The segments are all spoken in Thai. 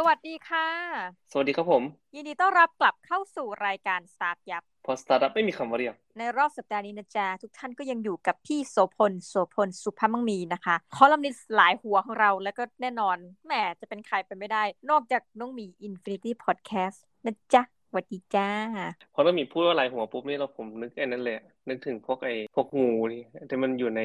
สวัสดีค่ะ สวัสดีครับผม ยินดีต้อนรับกลับเข้าสู่รายการสตาร์ทยับพอสตาร์ทอัพไม่มีคำว่าเรียก ในรอบสัปดาห์นี้นะจ๊ะ ทุกท่านก็ยังอยู่กับพี่โสพล โสพล สุภาพมังมีนะคะ คอลัมนิสหลายหัวของเราแล้วก็แน่นอนแหมจะเป็นใครไปไม่ได้ นอกจากน้องมี Infinity Podcast นะจ๊ะ สวัสดีจ้า พอเรามีพูดว่าลายหัวปุ๊บนี่เราผมนึกไอ้นั่นเลยนึกถึงพวกไอ้พวกงูนี่ที่มันอยู่ใน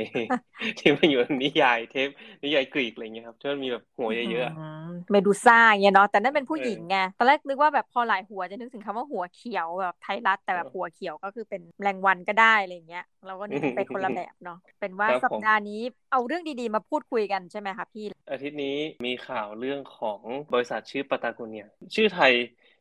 ที่มันอยู่นิยายเทปนิยายกรีกอะไรเงี้ยครับที่มันมีแบบหัวเยอะๆเมดูซ่าเงี้ยเนาะแต่นั่นเป็นผู้หญิงไงตอนแรกนึกว่าแบบพอหลายหัวจะนึกถึงคำว่าหัวเขียวแบบไทยรัฐแต่แบบหัวเขียวก็คือเป็นแรงวันก็ได้อะไรเงี้ยเราก็นึกไปคนละแบบเนาะเป็นว่าสัปดาห์นี้เอาเรื่องดีๆมาพูดคุยกันใช่ไหมคะพี่อาทิตย์นี้มีข่าวเรื่องของบริษัทชื่อปาตาโกเนีย ชื่อไทย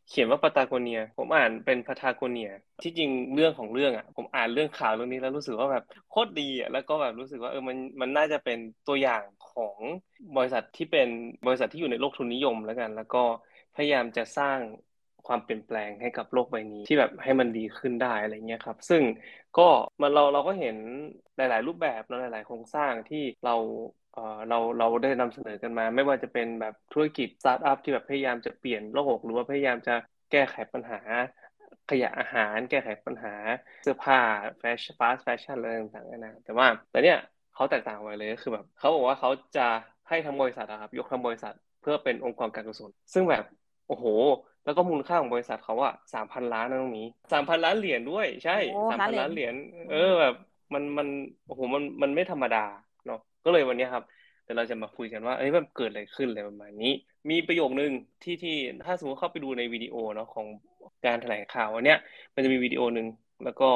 เขียนว่าปาตาโกเนีย ผมอ่านเป็นพาทาโกเนีย ที่จริงเรื่องของเรื่องอะ ผมอ่านเรื่องข่าวเรื่องนี้แล้วรู้สึกว่าแบบโคตรดีอะแล้วก็แบบรู้สึกว่าเออมันมันน่าจะเป็นตัวอย่างของบริษัทที่เป็นบริษัทที่อยู่ในโลกทุนนิยมแล้วกัน แล้วก็พยายามจะสร้างความเปลี่ยนแปลงให้กับโลกใบนี้ที่แบบให้มันดีขึ้นได้อะไรเงี้ยครับ ซึ่งก็มันเราเราก็เห็นหลาย ๆ รูปแบบหลาย ๆ โครงสร้างที่เรา เราเราได้นำเสนอกันมา ไม่ว่าจะเป็นแบบธุรกิจสตาร์ทอัพที่แบบพยายามจะเปลี่ยนโลกหรือว่าพยายามจะแก้ไขปัญหา ขยะอาหาร แก้ไขปัญหา เสื้อผ้าแฟชั่นฟาสแฟชั่นอะไรต่างๆนะแต่ว่าแต่เนี้ยเขาแตกต่างไปเลยก็คือแบบเขาบอกว่าเขาจะให้ทั้งบริษัทครับยกทั้งบริษัทเพื่อเป็นองค์กรการกุศลซึ่งแบบโอ้โห แล้วก็มูลค่าของบริษัทเขาอะสามพันล้านนะตรงนี้สามพันล้านเหรียญด้วย ใช่สามพันล้านเหรียญเออแบบมันมันโอ้โหมันมันไม่ธรรมดาเนาะ ก็เลยวันนี้ครับแต่เราจะมาคุยกันว่าเอ้ยมันเกิดอะไรขึ้นอะไรประมาณนี้ มีประโยคนึงที่ที่ถ้าสมมติเข้าไปดูในวิดีโอเนาะของการแถลงข่าววันเนี้ยมันจะมีวิดีโอหนึ่งแล้วก็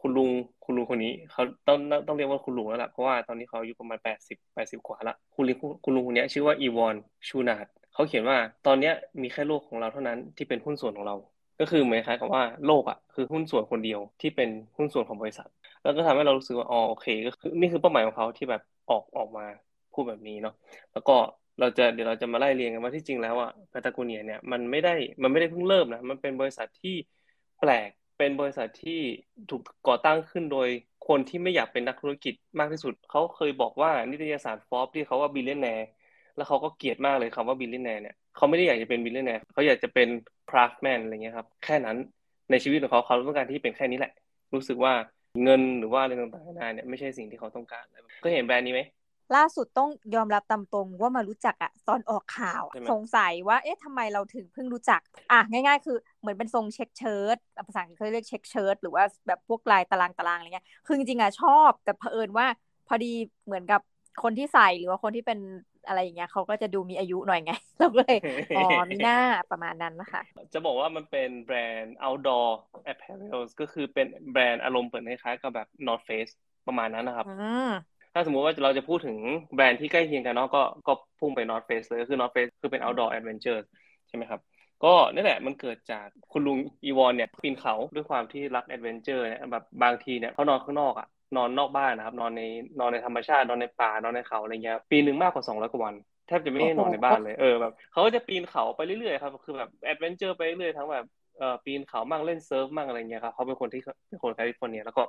คุณลุงคุณลุงคนนี้เขาต้องต้องเรียกว่าคุณลุงแล้วล่ะเพราะว่าตอนนี้เขาอายุประมาณแปดสิบแปดสิบกว่าละคุณลุงคุณลุงคนนี้ชื่อว่าอีวอนชูนาดเขาเขียนว่าตอนเนี้ยมีแค่โลกของเราเท่านั้นที่เป็นหุ้นส่วนของเรา ก็คือเหมือนคล้ายกับว่าโลกอะคือหุ้นส่วนคนเดียวที่เป็นหุ้นส่วนของบริษัท แล้วก็ทำให้เรารู้สึกว่าอ๋อโอเค ก็คือนี่คือเป้าหมายของเขาที่แบบออกออกมาพูดแบบนี้เนาะแล้วก็เราจะเดี๋ยวเราจะมาไล่เรียงกันว่าที่จริงแล้วอะพาตาโกเนียเนี่ยมันไม่ได้มันไม่ได้เพิ่งเริ่มนะมันเป็นบริษัทที่แปลกเป็นบริษัทที่ถูกก่อตั้งขึ้นโดยคนที่ไม่อยากเป็นนักธุรกิจมากที่สุด เขาเคยบอกว่านิตยสารฟอร์บที่เขาว่า billionaire แล้วเขาก็เกลียดมากเลยคำว่า billionaire เนี่ย เขาไม่ได้อยากจะเป็น billionaire เขาอยากจะเป็น craftsman อะไรเงี้ยครับ แค่นั้นในชีวิตของเขาเขาต้องการที่เป็นแค่นี้แหละ รู้สึกว่าเงินหรือว่าอะไรต่างๆนานาเนี่ยไม่ใช่สิ่งที่เขาต้องการก็เห็นแบรนด์นี้ไหมล่าสุดต้องยอมรับตามตรงว่ามารู้จักอะตอนออกข่าว สงสัยว่าเอ๊ะทำไมเราถึงเพิ่งรู้จัก อะง่าย ๆ คือเหมือนเป็นทรงเช็คเชิ้ตภาษาอังกฤษเขาเรียกเช็คเชิ้ตหรือว่าแบบพวกลายตารางตารางอะไรเงี้ยคือจริงๆอะชอบแต่เผอิญว่าพอดีเหมือนกับคนที่ใส่หรือว่าคนที่เป็น อะไรอย่างเงี้ยเขาก็จะดูมีอายุหน่อยไงเราก็เลยอ๋อมีหน้าประมาณนั้นนะคะ จะบอกว่ามันเป็นแบรนด์ outdoor apparel ก็คือเป็นแบรนด์อารมณ์เปิดคล้ายๆกับแบบ North Face ประมาณนั้นนะครับถ้าสมมุติว่าเราจะพูดถึงแบรนด์ที่ใกล้เคียงกันเนาะก็ก็พุ่งไป North Face เลยคือ North Face คือเป็น outdoor adventure ใช่ไหมครับ ก็นี่แหละมันเกิดจากคุณลุงอีวอนเนี่ยปีนเขาด้วยความที่รักแอดเวนเจอร์เนี่ยแบบบางทีเนี่ยเขานอนข้างนอกอะนอนนอกบ้านนะครับ นอนในนอนในธรรมชาตินอนในป่านอนในเขาอะไรเงี้ยปีหนึ่งมากกว่าสองร้อยกว่าวันแทบจะไม่ได้นอนในบ้านเลยเออแบบเขาก็จะปีนเขาไปเรื่อยๆครับคือแบบ adventure ไปเรื่อยทั้งแบบเอ่อปีนเขามั่งเล่นเซิร์ฟมั่งอะไรเงี้ยครับเขาเป็นคนที่เป็นคนแคลิฟอร์เนียแล้วก็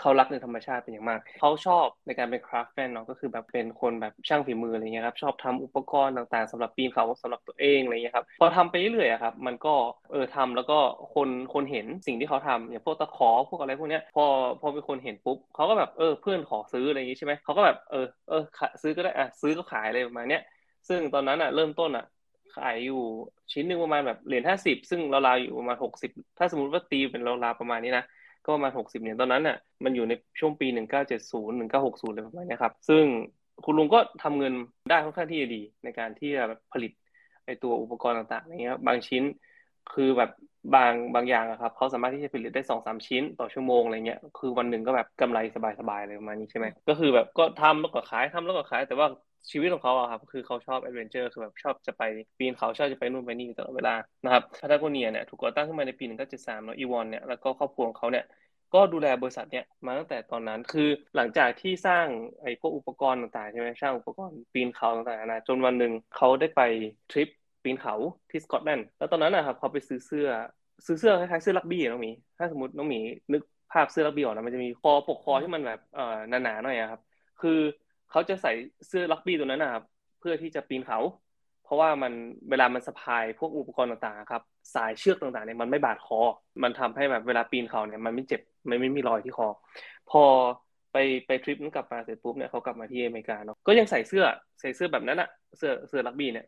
เขารักในธรรมชาติเป็นอย่างมาก เขาชอบในการเป็น craftsman เนาะก็คือแบบเป็นคนแบบช่างฝีมืออะไรเงี้ยครับชอบทำอุปกรณ์ต่างๆสำหรับปีนเขาสำหรับตัวเองอะไรเงี้ยครับพอทำไปเรื่อยๆครับมันก็เออทำแล้วก็คนคนเห็นสิ่งที่เขาทำอย่างพวกตะขอพวกอะไรพวกเนี้ยพอพอมีคนเห็นปุ๊บเขาก็แบบเออเพื่อนขอซื้ออะไรอย่างงี้ใช่ไหมเขาก็แบบเออเออซื้อก็ได้อะซื้อก็ขายอะไรประมาณเนี้ยซึ่งตอนนั้นอะเริ่มต้นอะขายอยู่ชิ้นหนึ่งประมาณแบบเหรียญห้าสิบซึ่งราวๆอยู่ประมาณหกสิบถ้าสมมติว่าตีเป็นราวๆประมาณนี้นะ ก็ประมาณหกสิบเหรียญตอนนั้นน่ะมันอยู่ในช่วงปีหนึ่งเก้าเจ็ดศูนย์หนึ่งเก้าหกศูนย์เลยประมาณนี้ครับ ซึ่งคุณลุงก็ทำเงินได้ค่อนข้างที่จะดีในการที่จะผลิตไอตัวอุปกรณ์ต่างๆอย่างเงี้ยบางชิ้นคือแบบบางบางอย่างครับเขาสามารถที่จะผลิตได้สองสามชิ้นต่อชั่วโมงอะไรเงี้ยคือวันหนึ่งก็แบบกำไรสบายๆเลยประมาณนี้ใช่ไหมก็คือแบบก็ทำแล้วก็ขายทำแล้วก็ขายแต่ว่า ชีวิตของเขาอะครับคือเขาชอบแอดเวนเจอร์คือแบบชอบจะไปปีนเขาชอบจะไปนู่นไปนี่ตลอดเวลานะครับพาตาโกเนียเนี่ยถูกก่อตั้งขึ้นมาในปี 1973แล้วอีวอนเนี่ยแล้วก็ครอบครัวของเขาเนี่ยก็ดูแลบริษัทเนี่ยมาตั้งแต่ตอนนั้นคือหลังจากที่สร้างไอ้พวกอุปกรณ์ต่างๆใช่ไหมสร้างอุปกรณ์ปีนเขาต่างๆนะจนวันหนึ่งเขาได้ไปทริปปีนเขาที่สกอตแลนด์แล้วตอนนั้นนะครับเขาไปซื้อเสื้อซื้อเสื้อคล้ายๆเสื้อลักบี้น้องหมีถ้าสมมติน้องหมีนึกภาพเสื้อลักบี้ออกนะมันจะมีคอปกคอที่มันแบบเอ่อหนาๆหน่อยครับ คือ เขาจะใส่เสื้อลักบี้ตัวนั้นนะครับ เพื่อที่จะปีนเขา เพราะว่ามันเวลามันสะพายพวกอุปกรณ์ต่างๆครับ สายเชือกต่างๆเนี่ยมันไม่บาดคอ มันทำให้แบบเวลาปีนเขาเนี่ยมันไม่เจ็บไม่ไม่มีรอยที่คอ พอไปไปทริปนั้นกลับมาเสร็จปุ๊บเนี่ยเขากลับมาที่อเมริกาเนาะก็ยังใส่เสื้อใส่เสื้อแบบนั้นอะเสื้อเสื้อรักบี้เนี่ย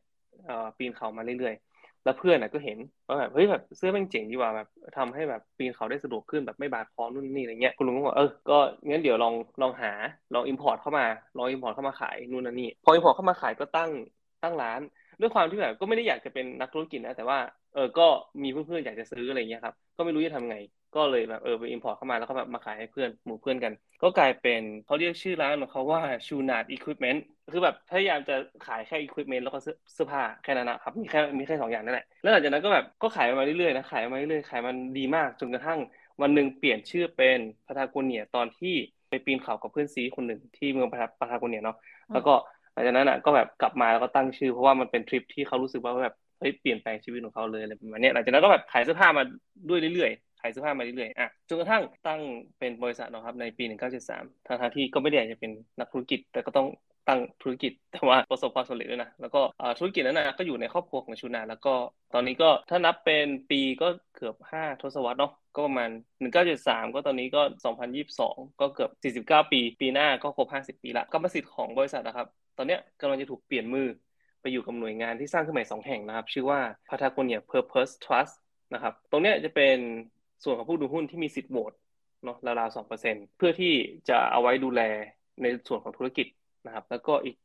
ปีนเขามาเรื่อยๆ แล้วเพื่อนก็เห็นว่าแบบเฮ้ยแบบเสื้อแม่งเจ๋งดีว่าแบบทำให้แบบปีนเขาได้สะดวกขึ้นแบบไม่บาดคอนู่นนี่อะไรเงี้ยคุณลุงก็บอกเออก็งั้นเดี๋ยวลองลองหาลอง import เข้ามาลอง import เข้ามาขายนู่นนี่พอ import เข้ามาขายก็ตั้งตั้งร้านด้วยความที่แบบก็ไม่ได้อยากจะเป็นนักธุรกิจนะแต่ว่าเออก็มีเพื่อนๆอยากจะซื้ออะไรเงี้ยครับก็ไม่รู้จะทำไง ก็เลยแบบเออไป import เข้ามาแล้วก็แบบมาขายให้เพื่อนหมู่เพื่อนกัน ก็กลายเป็นเขาเรียกชื่อร้านของเขาว่าชูนาดอุปกรณ์คือแบบพยายามจะขายแค่อุปกรณ์แล้วก็เสื้อผ้าแค่นั้นนะครับมีแค่มีแค่สองอย่างนั่นแหละแล้วหลังจากนั้นก็แบบก็ขายมาเรื่อยๆนะขายมาเรื่อยๆขายมันดีมากจนกระทั่งวันหนึ่งเปลี่ยนชื่อเป็นพาทาโกเนียตอนที่ไปปีนเขากับเพื่อนซีคนหนึ่งที่เมืองพาทาโกเนียเนาะแล้วก็หลังจากนั้นอะก็แบบกลับมาแล้วก็ตั้งชื่อเพราะว่ามันเป็นทริปที่เขารู้สึกว่าแบบเฮ้ยเปลี่ยนแปลงชีวิตของเขาเลยอะไรประมาณนี้หลังจากนั้นก็แบบขายเสื้อผ้ามาด้วยเรื่อยๆ ขายเสื้อผ้ามาเรื่อยๆอะจนกระทั่งตั้งเป็นบริษัทนะครับในปี 1973ทางทางที่ก็ไม่ได้อยากจะเป็นนักธุรกิจ แต่ก็ต้องตั้งธุรกิจ แต่ว่าประสบความสำเร็จด้วยนะ แล้วก็ธุรกิจนั้นนะก็อยู่ในครอบครัวของชูนา แล้วก็ตอนนี้ก็ถ้านับเป็นปีก็เกือบ 5 ทศวรรษเนาะก็ประมาณ 1973 ก็ตอนนี้ก็ 2022 ก็เกือบ 49 ปี ปีหน้าก็ครบ 50 ปีละกรรมสิทธิ์ของบริษัทนะครับ ตอนนี้กำลังจะถูกเปลี่ยนมือไปอยู่กับหน่วยงานที่สร้างขึ้นใหม่สองแห่งนะครับ ชื่อว่า Patagonia Purpose Trust นะครับ ตรงนี้จะเป็น ส่วนของผู้ดูหุ้นที่มีสิทธิ์โหวตเนาะราวๆสองเปอร์เซ็นเพื่อที่จะเอาไว้ดูแลในส่วนของธุรกิจนะครับ แล้วก็อีก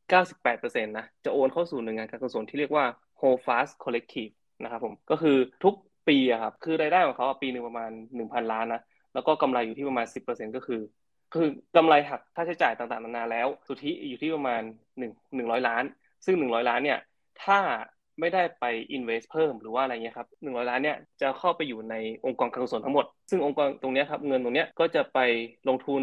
98%นะ จะโอนเข้าสู่หน่วยงานการกุศลที่เรียกว่า Whole Fast Collective นะครับผม ก็คือทุกปีอะครับ คือรายได้ของเขาปีหนึ่งประมาณ 1,000 ล้านนะ แล้วก็กำไรอยู่ที่ประมาณ 10%ก็คือ คือกำไรหักค่าใช้จ่ายต่างๆนานาแล้ว สุทธิอยู่ที่ประมาณ1 100 ล้าน ซึ่ง 100 ล้านเนี่ย ถ้า ไม่ได้ไป invest เพิ่มหรือว่าอะไรเงี้ยครับหนึ่งร้อยล้านเนี่ยจะเข้าไปอยู่ในองค์กรการกุศลทั้งหมด ซึ่งองค์กรตรงนี้ครับเงินตรงนี้ก็จะไปลงทุน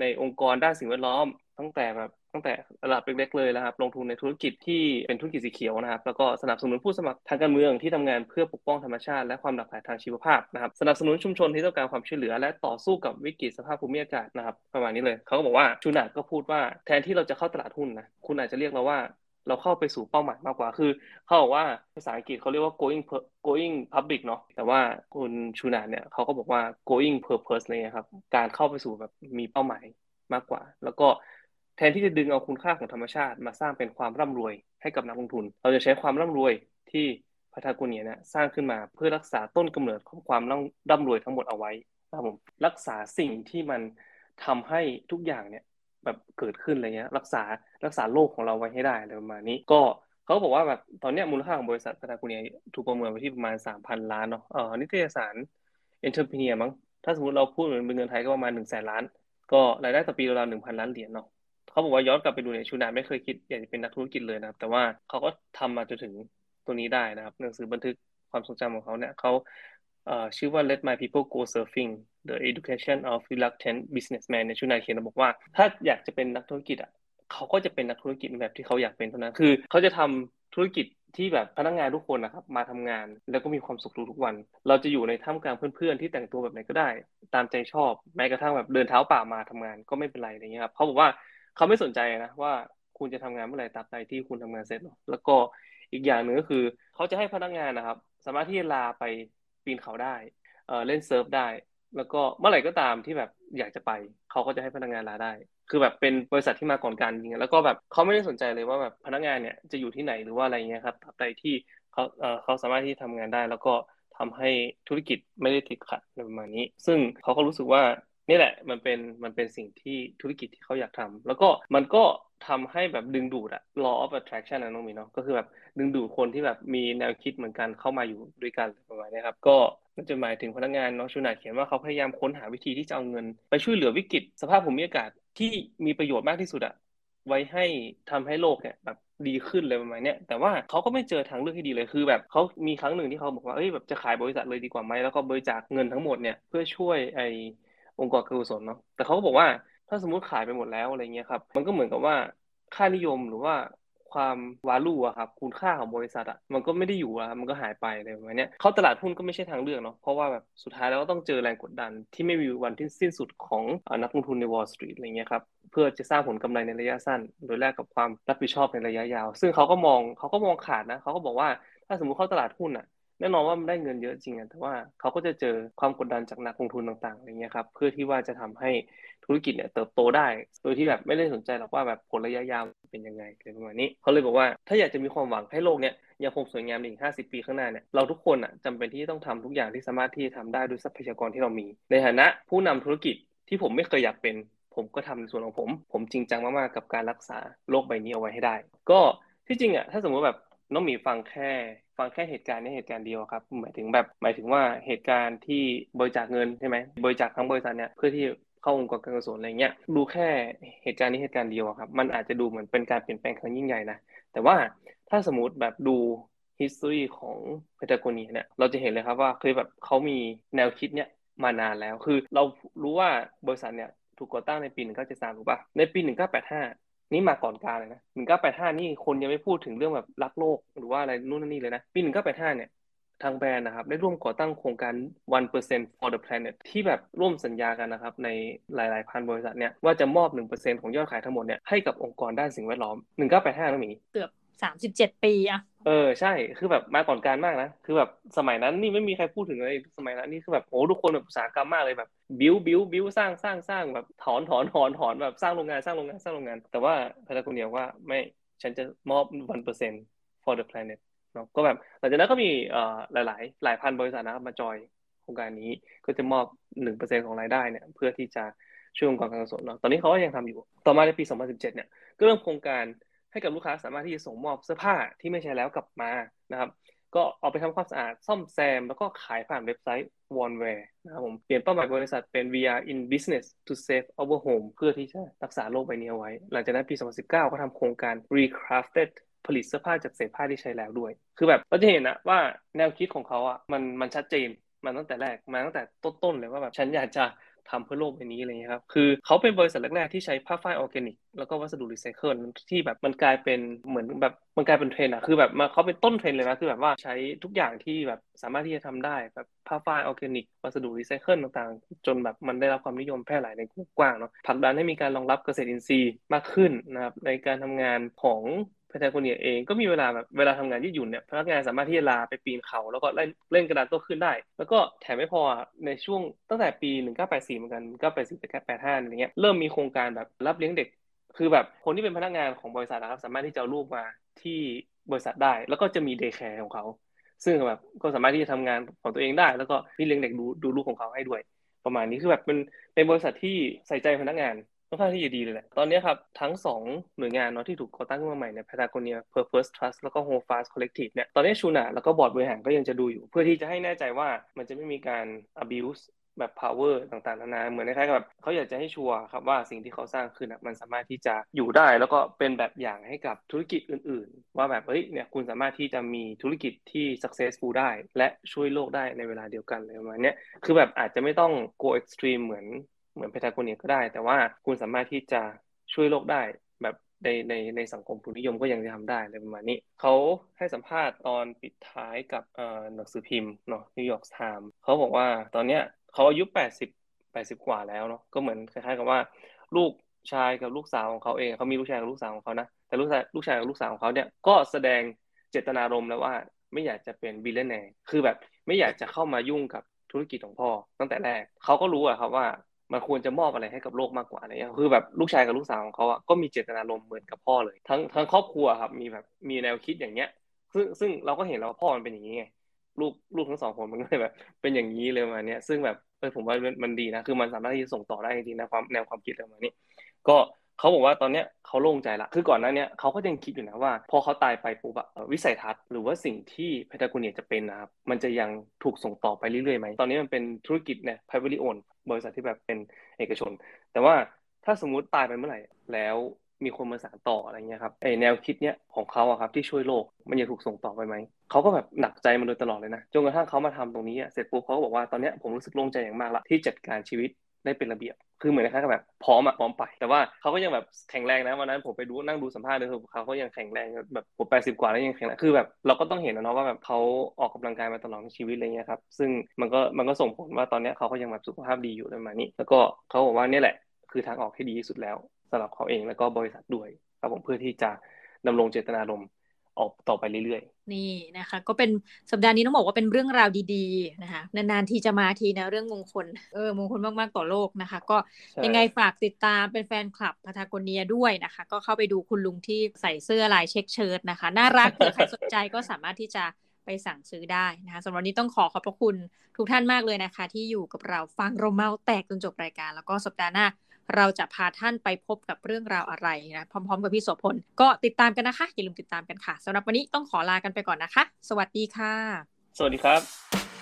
ในองค์กรด้านสิ่งแวดล้อม ตั้งแต่แบบตั้งแต่ระดับเล็กๆเลยนะครับลงทุนในธุรกิจที่เป็นธุรกิจสีเขียวนะครับแล้วก็สนับสนุนผู้สมัครทางการเมืองที่ทำงานเพื่อปกป้องธรรมชาติและความหลากหลายทางชีวภาพนะครับสนับสนุนชุมชนที่ต้องการความช่วยเหลือ และต่อสู้กับวิกฤตสภาพภูมิอากาศนะครับประมาณนี้เลยเขาก็บอกว่าชูนาดก็พูดว่าแทนที่เราจะเข้าตลาดหุ้นนะคุณอาจจะเรียกเราว่า เราเข้าไปสู่เป้าหมายมากกว่า คือเขาบอกว่าภาษาอังกฤษเขาเรียกว่า going going public เนาะแต่ว่าคุณชูนาเนี่ยเขาก็บอกว่า going purpose เลยครับ การเข้าไปสู่แบบมีเป้าหมายมากกว่า แล้วก็แทนที่จะดึงเอาคุณค่าของธรรมชาติ มาสร้างเป็นความร่ำรวยให้กับนักลงทุน เราจะใช้ความร่ำรวยที่พัทาโกเนียเนี่ยสร้างขึ้นมาเพื่อรักษาต้นกำเนิดของความร่ำรวยทั้งหมดเอาไว้ครับผมรักษาสิ่งที่มันทำให้ทุกอย่างเนี่ย แบบเกิดขึ้นอะไรเงี้ย รักษารักษาโลกของเราไว้ให้ได้อะไรประมาณนี้ก็เขาบอกว่าแบบตอนนี้มูลค่าของบริษัทพัทากุเนียถูกประเมินไปที่ประมาณสามพันล้านเนาะเออนิตยสาร Entrepreneur มั้งถ้าสมมติเราพูดเป็นเงินไทยก็ประมาณหนึ่งแสนล้าน ก็รายได้ต่อปีราวหนึ่งพันล้านเหรียญเนาะเขาบอกว่าย้อนกลับไปดูเนี่ยชูนาร์ดไม่เคยคิดอยากจะเป็นนักธุรกิจเลยนะครับ แต่ว่าเขาก็ทำมาจนถึงตัวนี้ได้นะครับ หนังสือบันทึกความทรงจำของเขาเนี่ยเขา ชื่อว่า Let My People Go Surfing The Education of Reluctant Businessman ในชุนายเขียนบอกว่า ถ้าอยากจะเป็นนักธุรกิจอะเขาก็จะเป็นนักธุรกิจแบบที่เขาอยากเป็นเท่านั้นคือ เขาจะทำธุรกิจที่แบบพนักงานทุกคนนะครับมาทำงานแล้วก็มีความสุขทุกวัน เราจะอยู่ในท่ามกลางเพื่อนๆที่แต่งตัวแบบไหนก็ได้ ตามใจชอบแม้กระทั่งแบบเดินเท้าป่ามาทำงานก็ไม่เป็นไรอะไรเงี้ยครับเขาบอกว่าเขาไม่สนใจนะว่าคุณจะทำงานเมื่อไหร่ตามใจที่คุณทำงานเสร็จแล้วก็อีกอย่างหนึ่งก็คือ เขาจะให้พนักงานนะครับ สามารถที่จะลาไป ปีนเขาได้เออเล่นเซิร์ฟได้ แล้วก็เมื่อไหร่ก็ตามที่แบบอยากจะไป เขาก็จะให้พนักงานลาได้ คือแบบเป็นบริษัทที่มาก่อนการจริงแล้วก็แบบเขาไม่ได้สนใจเลยว่าแบบพนักงานเนี่ยจะอยู่ที่ไหนหรือว่าอะไรเงี้ยครับตราบใดที่เขาเออเขาสามารถที่ทำงานได้ แล้วก็ทำให้ธุรกิจไม่ได้ติดขัดประมาณนี้ ซึ่งเขาก็รู้สึกว่านี่แหละมันเป็นมันเป็นสิ่งที่ธุรกิจที่เขาอยากทำแล้วก็มันก็ ทำให้แบบดึงดูดอะ law of attraction นะน้องมีเนาะก็คือแบบดึงดูดคนที่แบบมีแนวคิดเหมือนกันเข้ามาอยู่ด้วยกันประมาณนี้ครับ ก็นั่นจะหมายถึงพนักงานน้องชูนาเขียนว่าเขาพยายามค้นหาวิธีที่จะเอาเงิน ไปช่วยเหลือวิกฤต สภาพภูมิอากาศที่มีประโยชน์มากที่สุดอะไว้ให้ทำให้โลกเนี่ยแบบดีขึ้นเลยประมาณนี้แต่ว่าเขาก็ไม่เจอทางเลือกที่ดีเลยคือ แบบเขามีครั้งหนึ่งที่เขาบอกว่าเอ้ยแบบจะขายบริษัทเลยดีกว่าไหมแล้วก็บริจาคเงินทั้งหมดเนี่ยเพื่อช่วยไอองค์กรการกุศลเนาะแต่เขาก็บอกว่า ถ้าสมมติขายไปหมดแล้วอะไรเงี้ยครับ มันก็เหมือนกับว่าค่านิยมหรือว่าความวาลูอะครับคุณค่าของบริษัทอะมันก็ไม่ได้อยู่อะมันก็หายไปอะไรประมาณนี้เขาตลาดหุ้นก็ไม่ใช่ทางเลือกเนาะเพราะว่าแบบสุดท้ายแล้วก็ต้องเจอแรงกดดันที่ไม่มีวันที่สิ้นสุดของนักลงทุนใน Wall Street อะไรเงี้ยครับเพื่อจะสร้างผลกำไรในระยะสั้น โดยแลกกับความรับผิดชอบในระยะยาว ซึ่งเขาก็มองเขาก็มองขาดนะเขาก็บอกว่าถ้าสมมติเข้าตลาดหุ้นอะแน่นอนว่ามันได้เงินเยอะจริงอะแต่ว่าเขาก็จะเจอความกดดันจากนักลงทุนต่างๆอะไรเงี้ยครับเพื่อที่ว่าจะทำให้ ธุรกิจเนี่ยเติบโตได้ โดยที่แบบไม่ได้สนใจหรอกว่าแบบผลระยะยาวเป็นยังไงอะไรประมาณนี้เขาเลยบอกว่าถ้าอยากจะมีความหวังให้โลกเนี่ยยังคงสวยงามในอีก 50 ปีข้างหน้าเนี่ยเราทุกคนอะจำเป็นที่ต้องทำทุกอย่างที่สามารถที่จะทำได้ด้วยทรัพยากรที่เรามี ในฐานะผู้นำธุรกิจที่ผมไม่เคยอยากเป็น ผมก็ทำในส่วนของผม ผมจริงจังมาก ๆ กับการรักษาโลกใบนี้เอาไว้ให้ได้ ก็ที่จริงอะถ้าสมมติแบบน้องหมีฟังแค่ฟังแค่เหตุการณ์นี้เหตุการณ์เดียวครับหมายถึงแบบหมายถึงว่าเหตุการณ์ที่บริจาคเงินใช่ไหมบริจาคทั้งบริษัทเนี่ยเพื่อที่ เข้าองค์กรการกุศลอะไรเงี้ยดูแค่เหตุการณ์นี้เหตุการณ์เดียวครับ มันอาจจะดูเหมือนเป็นการเปลี่ยนแปลงครั้งยิ่งใหญ่นะแต่ว่าถ้าสมมติแบบดู history ของเพตาโกเนียเนี่ยเราจะเห็นเลยครับว่าเคยแบบเขามีแนวคิดเนี่ยมานานแล้วคือเรารู้ว่าบริษัทเนี่ยถูกก่อตั้งในปี 1973ถูกปะในปี 1985 นี่มาก่อนการเลยนะหนึ่งเก้าแปดห้านี่คนยังไม่พูดถึงเรื่องแบบรักโลกหรือว่าอะไรนู่นนี่เลยนะ ปีหนึ่งเก้าแปดห้าเนี่ย ทางแบรนด์นะครับ ได้ร่วมก่อตั้งโครงการ 1% for the planet ที่แบบร่วมสัญญากันนะครับ ในหลาย ๆ พันบริษัทเนี่ยว่าจะมอบ 1%ของยอดขายทั้งหมดเนี่ยให้กับองค์กรด้านสิ่งแวดล้อม 1985แล้วมีเกือบสามสิบเจ็ดปีอะเออใช่คือแบบมาก่อนการมากนะ คือแบบสมัยนั้นนี่ไม่มีใครพูดถึงเลยสมัยนั้นนี่คือแบบโอ้ทุกคนแบบอุตสาหกรรมมากเลยแบบบิวบิวบิวสร้างสร้างสร้างแบบถอนถอนถอนถอนแบบสร้างโรงงานสร้างโรงงานสร้างโรงงาน แต่ว่าพารากุเนียว่าไม่ฉันจะมอบวันเปอร์เซ็นต์ for the planet เนาะก็แบบหลังจากนั้นก็มีเอ่อหลายหลายหลายพันบริษัทนะครับมาจอยโครงการนี้ก็จะมอบหนึ่งเปอร์เซ็นต์ของรายได้เนี่ยเพื่อที่จะช่วยองค์กรการกุศลเนาะตอนนี้เขาก็ยังทำอยู่ ต่อมาในปี 2017 เนี่ยก็เริ่มโครงการให้กับลูกค้าสามารถที่จะส่งมอบเสื้อผ้าที่ไม่ใช้แล้วกลับมานะครับ ก็เอาไปทำความสะอาดซ่อมแซม แล้วก็ขายผ่านเว็บไซต์ Worn Wear นะครับผมเปลี่ยนเป้าหมายบริษัทเป็น We're in business to save our home เพื่อที่จะรักษาโลกใบนี้เอาไว้ หลังจากนั้นปี 2019 ก็ทำโครงการ recrafted ผลิตเสื้อผ้าจากเศษผ้าที่ใช้แล้วด้วย คือแบบเราจะเห็นนะว่าแนวคิดของเขาอะมันมันชัดเจนมาตั้งแต่แรกมาตั้งแต่ต้นๆเลยว่าแบบฉันอยากจะทำเพื่อโลกใบนี้อะไรเงี้ยครับ คือเขาเป็นบริษัทแรกๆที่ใช้ผ้าฝ้ายออร์แกนิก แล้วก็วัสดุรีไซเคิลที่แบบมันกลายเป็นเหมือนแบบมันกลายเป็นเทรนด์อะคือแบบมาเขาเป็นต้นเทรนด์เลยนะ คือแบบว่าใช้ทุกอย่างที่แบบสามารถที่จะทำได้แบบผ้าฝ้ายออร์แกนิก วัสดุรีไซเคิลต่างๆ จนแบบมันได้รับความนิยมแพร่หลายในกว้างเนาะผลักดันให้มีการรองรับเกษตรอินทรีย์มากขึ้นนะครับในการทำงานของ พทาโกเนียเองก็มีเวลาแบบเวลาทำงานยืดหยุ่นเนี่ยพนักงานสามารถที่จะลาไปปีนเขา แล้วก็เล่นเล่นกระดานโต้คลื่นได้ แล้วก็แถมไม่พอในช่วงตั้งแต่ปี 1984 เหมือนกัน 1984ไป85อะไรเงี้ยเริ่มมีโครงการแบบรับเลี้ยงเด็ก คือแบบคนที่เป็นพนักงานของบริษัทนะครับสามารถที่จะลูกมาที่บริษัทได้ แล้วก็จะมี day care ของเขาซึ่งแบบก็สามารถที่จะทำงานของตัวเองได้ แล้วก็พี่เลี้ยงเด็กดูดูลูกของเขาให้ด้วย ประมาณนี้คือแบบเป็นเป็นบริษัทที่ใส่ใจพนักงาน ค่อนข้างที่จะดีเลยแหละ ตอนนี้ครับทั้งสองหน่วยงานเนาะที่ถูกก่อตั้งขึ้นมาใหม่เนี่ย Patagonia Purpose Trust แล้วก็ Holdfast Collective เนี่ย ตอนนี้ชูนาร์ดแล้วก็บอร์ดบริหารก็ยังจะดูอยู่ เพื่อที่จะให้แน่ใจว่ามันจะไม่มีการ abuse แบบ power ต่างๆ นานา เหมือนคล้ายๆกับแบบเขาอยากจะให้ชัวร์ครับว่าสิ่งที่เขาสร้างขึ้นมันสามารถที่จะอยู่ได้ แล้วก็เป็นแบบอย่างให้กับธุรกิจอื่น ๆ ว่าแบบเฮ้ยเนี่ยคุณสามารถที่จะมีธุรกิจที่ successful ได้ และช่วยโลกได้ในเวลาเดียวกันเลยประมาณนี้คือแบบอาจจะไม่ต้อง go extreme เหมือน เหมือนเพทาโกเนียก็ได้ แต่ว่าคุณสามารถที่จะช่วยโลกได้แบบในในในสังคมทุนนิยมก็ยังจะทำได้เลยประมาณนี้ เขาให้สัมภาษณ์ตอนปิดท้ายกับเอ่อหนังสือพิมพ์เนาะนิวยอร์กไทม์เขาบอกว่าตอนเนี้ยเขาอายุแปดสิบแปดสิบกว่าแล้วเนาะก็เหมือนคล้ายๆกับว่า ลูกชายกับลูกสาวของเขาเองเขามีลูกชายกับลูกสาวของเขานะแต่ลูกชายลูกชายกับลูกสาวของเขาเนี่ยก็แสดงเจตนารมณ์แล้วว่าไม่อยากจะเป็น billionaire คือแบบไม่อยากจะเข้ามายุ่งกับธุรกิจของพ่อตั้งแต่แรกเขาก็รู้อะครับว่า มันควรจะมอบอะไรให้กับโลกมากกว่าอะไรเงี้ยคือแบบลูกชายกับลูกสาวของเขาอะก็มีเจตนารมณ์เหมือนกับพ่อเลย ทั้งทั้งครอบครัวครับมีแบบมีแนวคิดอย่างเงี้ย ซึ่งซึ่งเราก็เห็นแล้วพ่อมันเป็นอย่างนี้ไงลูกลูกทั้งสองคนมันก็เลยแบบ เป็นอย่างนี้เลยมาเนี้ยซึ่งแบบเออผมว่ามันดีนะคือมันสามารถที่จะส่งต่อได้จริงๆนะความแนวความคิดอะไรมานี้ก็ เขาบอกว่าตอนเนี้ยเขาโล่งใจละคือก่อนหน้านี้เขาก็ยังคิดอยู่นะว่า พอเขาตายไปปุ๊บอะวิสัยทัศน์หรือว่าสิ่งที่เพทาโกเนียจะเป็นนะครับมันจะยังถูกส่งต่อไปเรื่อยๆไหมตอนนี้มันเป็นธุรกิจเนี่ย private owned บริษัทที่แบบเป็นเอกชน แต่ว่าถ้าสมมุติตายไปเมื่อไหร่แล้วมีคนมาสานต่ออะไรเงี้ยครับไอแนวคิดเนี้ยของเขาอะครับที่ช่วยโลกมันจะถูกส่งต่อไปไหมเขาก็แบบหนักใจมาโดยตลอดเลยนะจนกระทั่งเขามาทำตรงนี้เสร็จปุ๊บเขาก็บอกว่าตอนนี้ผมรู้สึกโล่งใจอย่างมากละที่จัดการชีวิต ได้เป็นระเบียบ คือเหมือนคล้ายๆแบบพร้อมอะพร้อมไป แต่ว่าเขาก็ยังแบบแข็งแรงนะวันนั้นผมไปดูนั่งดูสัมภาษณ์เลยคือเขาก็ยังแข็งแรงแบบผมแปดสิบกว่าแล้วยังแข็งแรงคือแบบเราก็ต้องเห็นนะเนาะว่าแบบเขาออกกำลังกายมาตลอดชีวิตอะไรเงี้ยครับซึ่งมันก็มันก็ส่งผลว่าตอนนี้เขาก็ยังแบบสุขภาพดีอยู่ประมาณนี้ แล้วก็เขาบอกว่านี่แหละ คือทางออกที่ดีที่สุดแล้วสำหรับเขาเองแล้วก็บริษัทด้วยครับผมเพื่อที่จะดำรงเจตนารมณ์ ออกต่อไปเรื่อยๆ นี่นะคะ ก็เป็นสัปดาห์นี้ต้องบอกว่าเป็นเรื่องราวดีๆนะคะนานๆทีจะมาทีนะเรื่องมงคลเออมงคลมากๆต่อโลกนะคะ ก็ยังไงฝากติดตามเป็นแฟนคลับพาทากเนียด้วยนะคะ ก็เข้าไปดูคุณลุงที่ใส่เสื้อลายเช็คเชิ้ตนะคะ น่ารักเผื่อใครสนใจก็สามารถที่จะไปสั่งซื้อได้นะคะสำหรับวันนี้ต้องขอขอบพระคุณทุกท่านมากเลยนะคะ ที่อยู่กับเราฟังเราเมาแตกจนจบรายการ แล้วก็สัปดาห์หน้า เราจะพาท่านไปพบกับเรื่องราวอะไรนะ พร้อม ๆ กับพี่โสพล ก็ติดตามกันนะคะ อย่าลืมติดตามกันค่ะสำหรับวันนี้ต้องขอลากันไปก่อนนะคะ สวัสดีค่ะ สวัสดีครับ